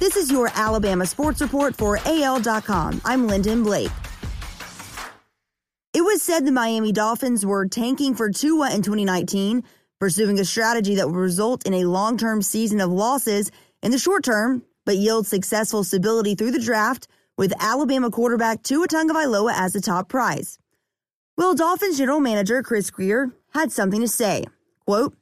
This is your Alabama Sports Report for AL.com. I'm Lyndon Blake. It was said the Miami Dolphins were tanking for Tua in 2019, pursuing a strategy that would result in a long term season of losses in the short term, but yield successful stability through the draft with Alabama quarterback Tua Tagovailoa as the top prize. Well, Dolphins general manager Chris Grier had something to say. Quote,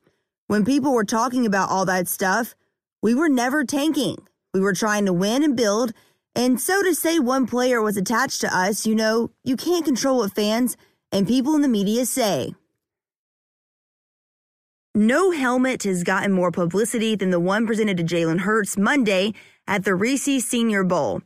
when people were talking about all that stuff, we were never tanking. We were trying to win and build. And so to say one player was attached to us, you know, you can't control what fans and people in the media say. No helmet has gotten more publicity than the one presented to Jalen Hurts Monday at the Reese Senior Bowl.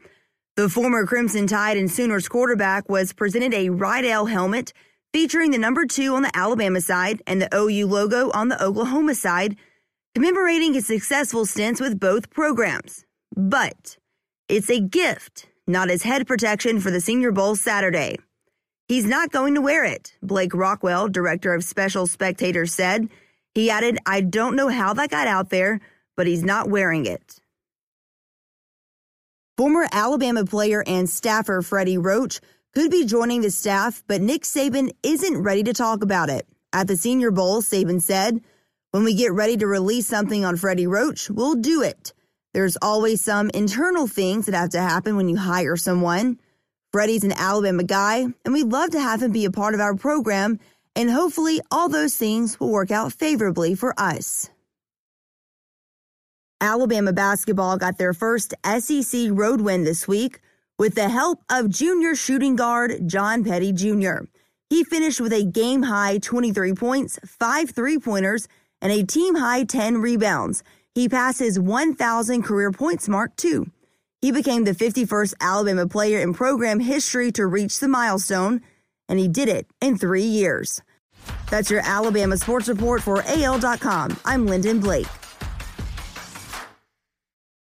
The former Crimson Tide and Sooners quarterback was presented a Riddell helmet featuring the number two on the Alabama side and the OU logo on the Oklahoma side, commemorating his successful stints with both programs. But it's a gift, not as head protection for the Senior Bowl Saturday. He's not going to wear it, Blake Rockwell, director of Special Spectators, said. He added, I don't know how that got out there, but he's not wearing it. Former Alabama player and staffer Freddie Roach could be joining the staff, but Nick Saban isn't ready to talk about it. At the Senior Bowl, Saban said, When we get ready to release something on Freddie Roach, we'll do it. There's always some internal things that have to happen when you hire someone. Freddie's an Alabama guy, and we'd love to have him be a part of our program, and hopefully all those things will work out favorably for us. Alabama basketball got their first SEC road win this week with the help of junior shooting guard John Petty Jr. He finished with a game high 23 points, five three pointers, and a team high 10 rebounds. He passed his 1,000 career points mark too. He became the 51st Alabama player in program history to reach the milestone, and he did it in three years. That's your Alabama Sports Report for AL.com. I'm Lyndon Blake.